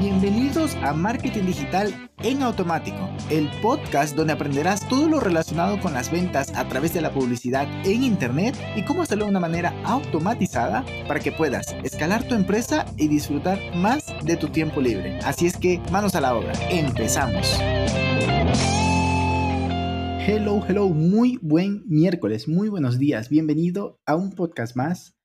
Bienvenidos a Marketing Digital en Automático, el podcast donde aprenderás todo lo relacionado con las ventas a través de la publicidad en Internet y cómo hacerlo de una manera automatizada para que puedas escalar tu empresa y disfrutar más de tu tiempo libre. Así es que manos a la obra, empezamos. Hello, hello, muy buen miércoles, muy buenos días, bienvenido a un podcast más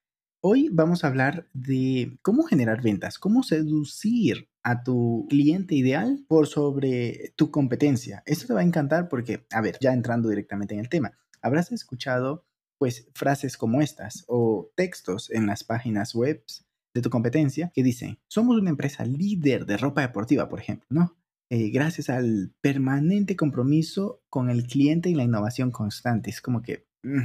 Hoy vamos a hablar de cómo generar ventas, cómo seducir a tu cliente ideal por sobre tu competencia. Esto te va a encantar porque, a ver, ya entrando directamente en el tema, habrás escuchado pues frases como estas o textos en las páginas web de tu competencia que dicen, somos una empresa líder de ropa deportiva, por ejemplo, ¿no? Eh, gracias al permanente compromiso con el cliente y la innovación constante. Es como que, mm,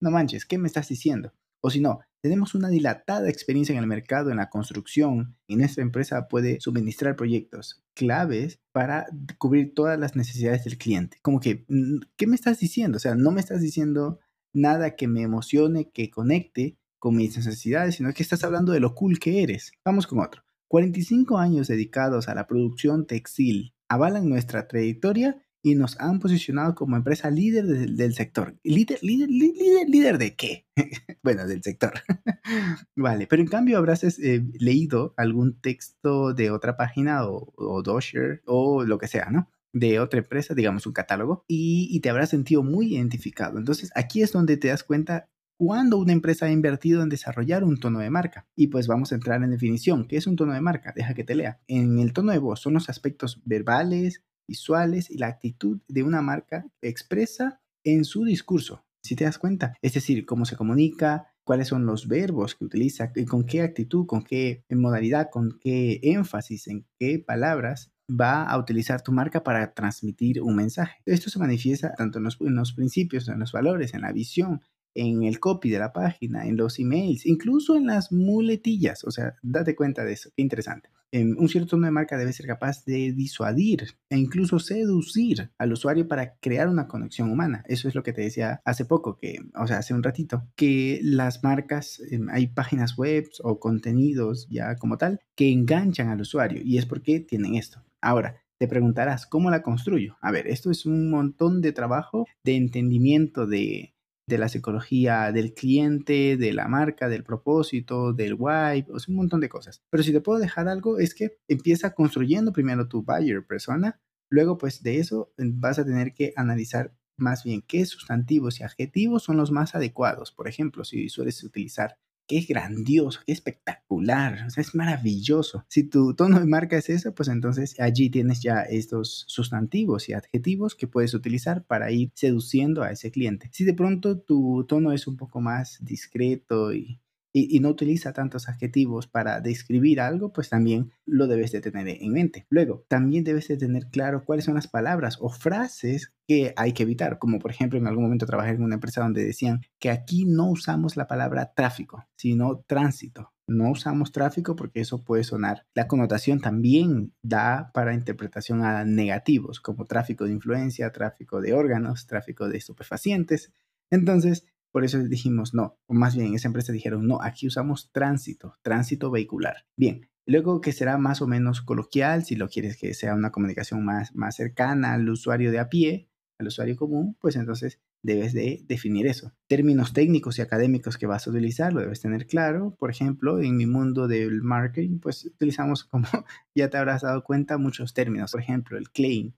no manches, ¿qué me estás diciendo? O si no, tenemos una dilatada experiencia en el mercado, en la construcción, y nuestra empresa puede suministrar proyectos claves para cubrir todas las necesidades del cliente. Como que, mm, ¿qué me estás diciendo? O sea, no me estás diciendo nada que me emocione, que conecte con mis necesidades, sino que estás hablando de lo cool que eres. Vamos con otro. 45 años dedicados a la producción textil avalan nuestra trayectoria y nos han posicionado como empresa líder del sector. ¿Líder, líder, líder, líder de qué? bueno, del sector. vale, pero en cambio habrás eh, leído algún texto de otra página o, o Dosher o lo que sea, ¿no? de otra empresa, digamos un catálogo, y, y, te habrás sentido muy identificado. Entonces, aquí es donde te das cuenta cuando una empresa ha invertido en desarrollar un tono de marca. Y pues vamos a entrar en definición. ¿Qué es un tono de marca? Deja que te lea. En el tono de voz son los aspectos verbales, visuales y la actitud de una marca expresa en su discurso. Si te das cuenta, es decir, cómo se comunica, cuáles son los verbos que utiliza, con qué actitud, con qué modalidad, con qué énfasis, en qué palabras va a utilizar tu marca para transmitir un mensaje. Esto se manifiesta tanto en los, en los principios, en los valores, en la visión, en el copy de la página, en los emails, incluso en las muletillas. O sea, date cuenta de eso. Qué interesante. Em, un cierto tono de marca debe ser capaz de disuadir e incluso seducir al usuario para crear una conexión humana. Eso es lo que te decía hace poco, que, o sea, hace un ratito, que las marcas, em, hay páginas web o contenidos ya como tal que enganchan al usuario y es porque tienen esto. Ahora, te preguntarás, ¿cómo la construyo? A ver, esto es un montón de trabajo de entendimiento de, de la psicología del cliente, de la marca, del propósito, del why, o un montón de cosas. Pero si te puedo dejar algo, es que empieza construyendo primero tu buyer persona, luego pues de eso vas a tener que analizar más bien qué sustantivos y adjetivos son los más adecuados. Por ejemplo, si sueles utilizar qué grandioso, qué espectacular, o sea, es maravilloso. Si tu tono de marca es eso, pues entonces allí tienes ya estos sustantivos y adjetivos que puedes utilizar para ir seduciendo a ese cliente. Si de pronto tu tono es un poco más discreto y y, no utiliza tantos adjetivos para describir algo, pues también lo debes de tener en mente. Luego, también debes de tener claro cuáles son las palabras o frases que hay que evitar, como por ejemplo en algún momento trabajé en una empresa donde decían que aquí no usamos la palabra tráfico, sino tránsito. No usamos tráfico porque eso puede sonar. La connotación también da para interpretación a negativos, como tráfico de influencia, tráfico de órganos, tráfico de estupefacientes. Entonces, por eso dijimos no, o más bien esa empresa dijeron no, aquí usamos tránsito, tránsito vehicular. Bien, luego que será más o menos coloquial, si lo quieres que sea una comunicación más, más cercana al usuario de a pie, al usuario común, pues entonces debes de definir eso. Términos técnicos y académicos que vas a utilizar, lo debes tener claro. Por ejemplo, en mi mundo del marketing, pues utilizamos, como ya te habrás dado cuenta, muchos términos. Por ejemplo, el claim,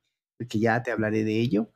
que ya te hablaré de ello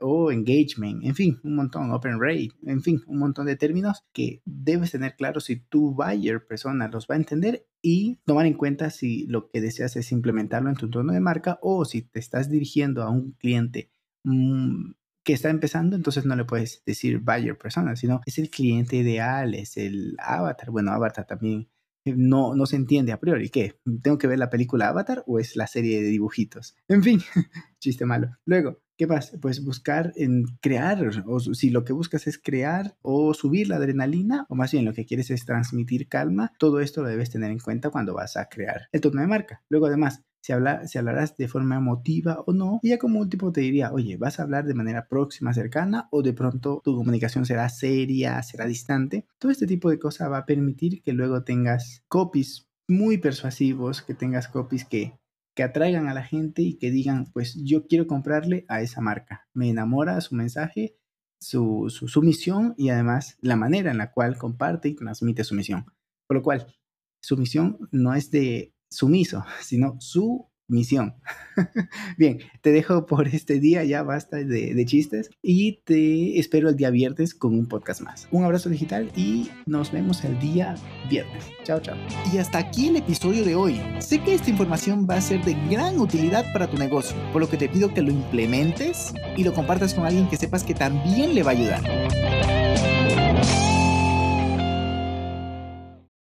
o engagement, en fin, un montón, open rate, en fin, un montón de términos que debes tener claro si tu buyer persona los va a entender y tomar en cuenta si lo que deseas es implementarlo en tu tono de marca o si te estás dirigiendo a un cliente mm, que está empezando, entonces no le puedes decir buyer persona, sino es el cliente ideal, es el avatar. Bueno, avatar también eh, no, no se entiende a priori. ¿Qué? ¿Tengo que ver la película Avatar o es la serie de dibujitos? En fin, chiste malo. Luego, ¿Qué pasa? Pues buscar en crear, o si lo que buscas es crear o subir la adrenalina, o más bien lo que quieres es transmitir calma, todo esto lo debes tener en cuenta cuando vas a crear el tono de marca. Luego además, si, habla, si hablarás de forma emotiva o no, y ya como último te diría, oye, ¿vas a hablar de manera próxima, cercana, o de pronto tu comunicación será seria, será distante? Todo este tipo de cosas va a permitir que luego tengas copies muy persuasivos, que tengas copies que, que atraigan a la gente y que digan, pues yo quiero comprarle a esa marca. Me enamora su mensaje, su, su, su misión y además la manera en la cual comparte y transmite su misión. Por lo cual, su misión no es de sumiso, sino su misión. Bien, te dejo por este día, ya basta de, chistes y te espero el día viernes con un podcast más. Un abrazo digital y nos vemos el día viernes. Chao, chao. Y hasta aquí el episodio de hoy. Sé que esta información va a ser de gran utilidad para tu negocio, por lo que te pido que lo implementes y lo compartas con alguien que sepas que también le va a ayudar.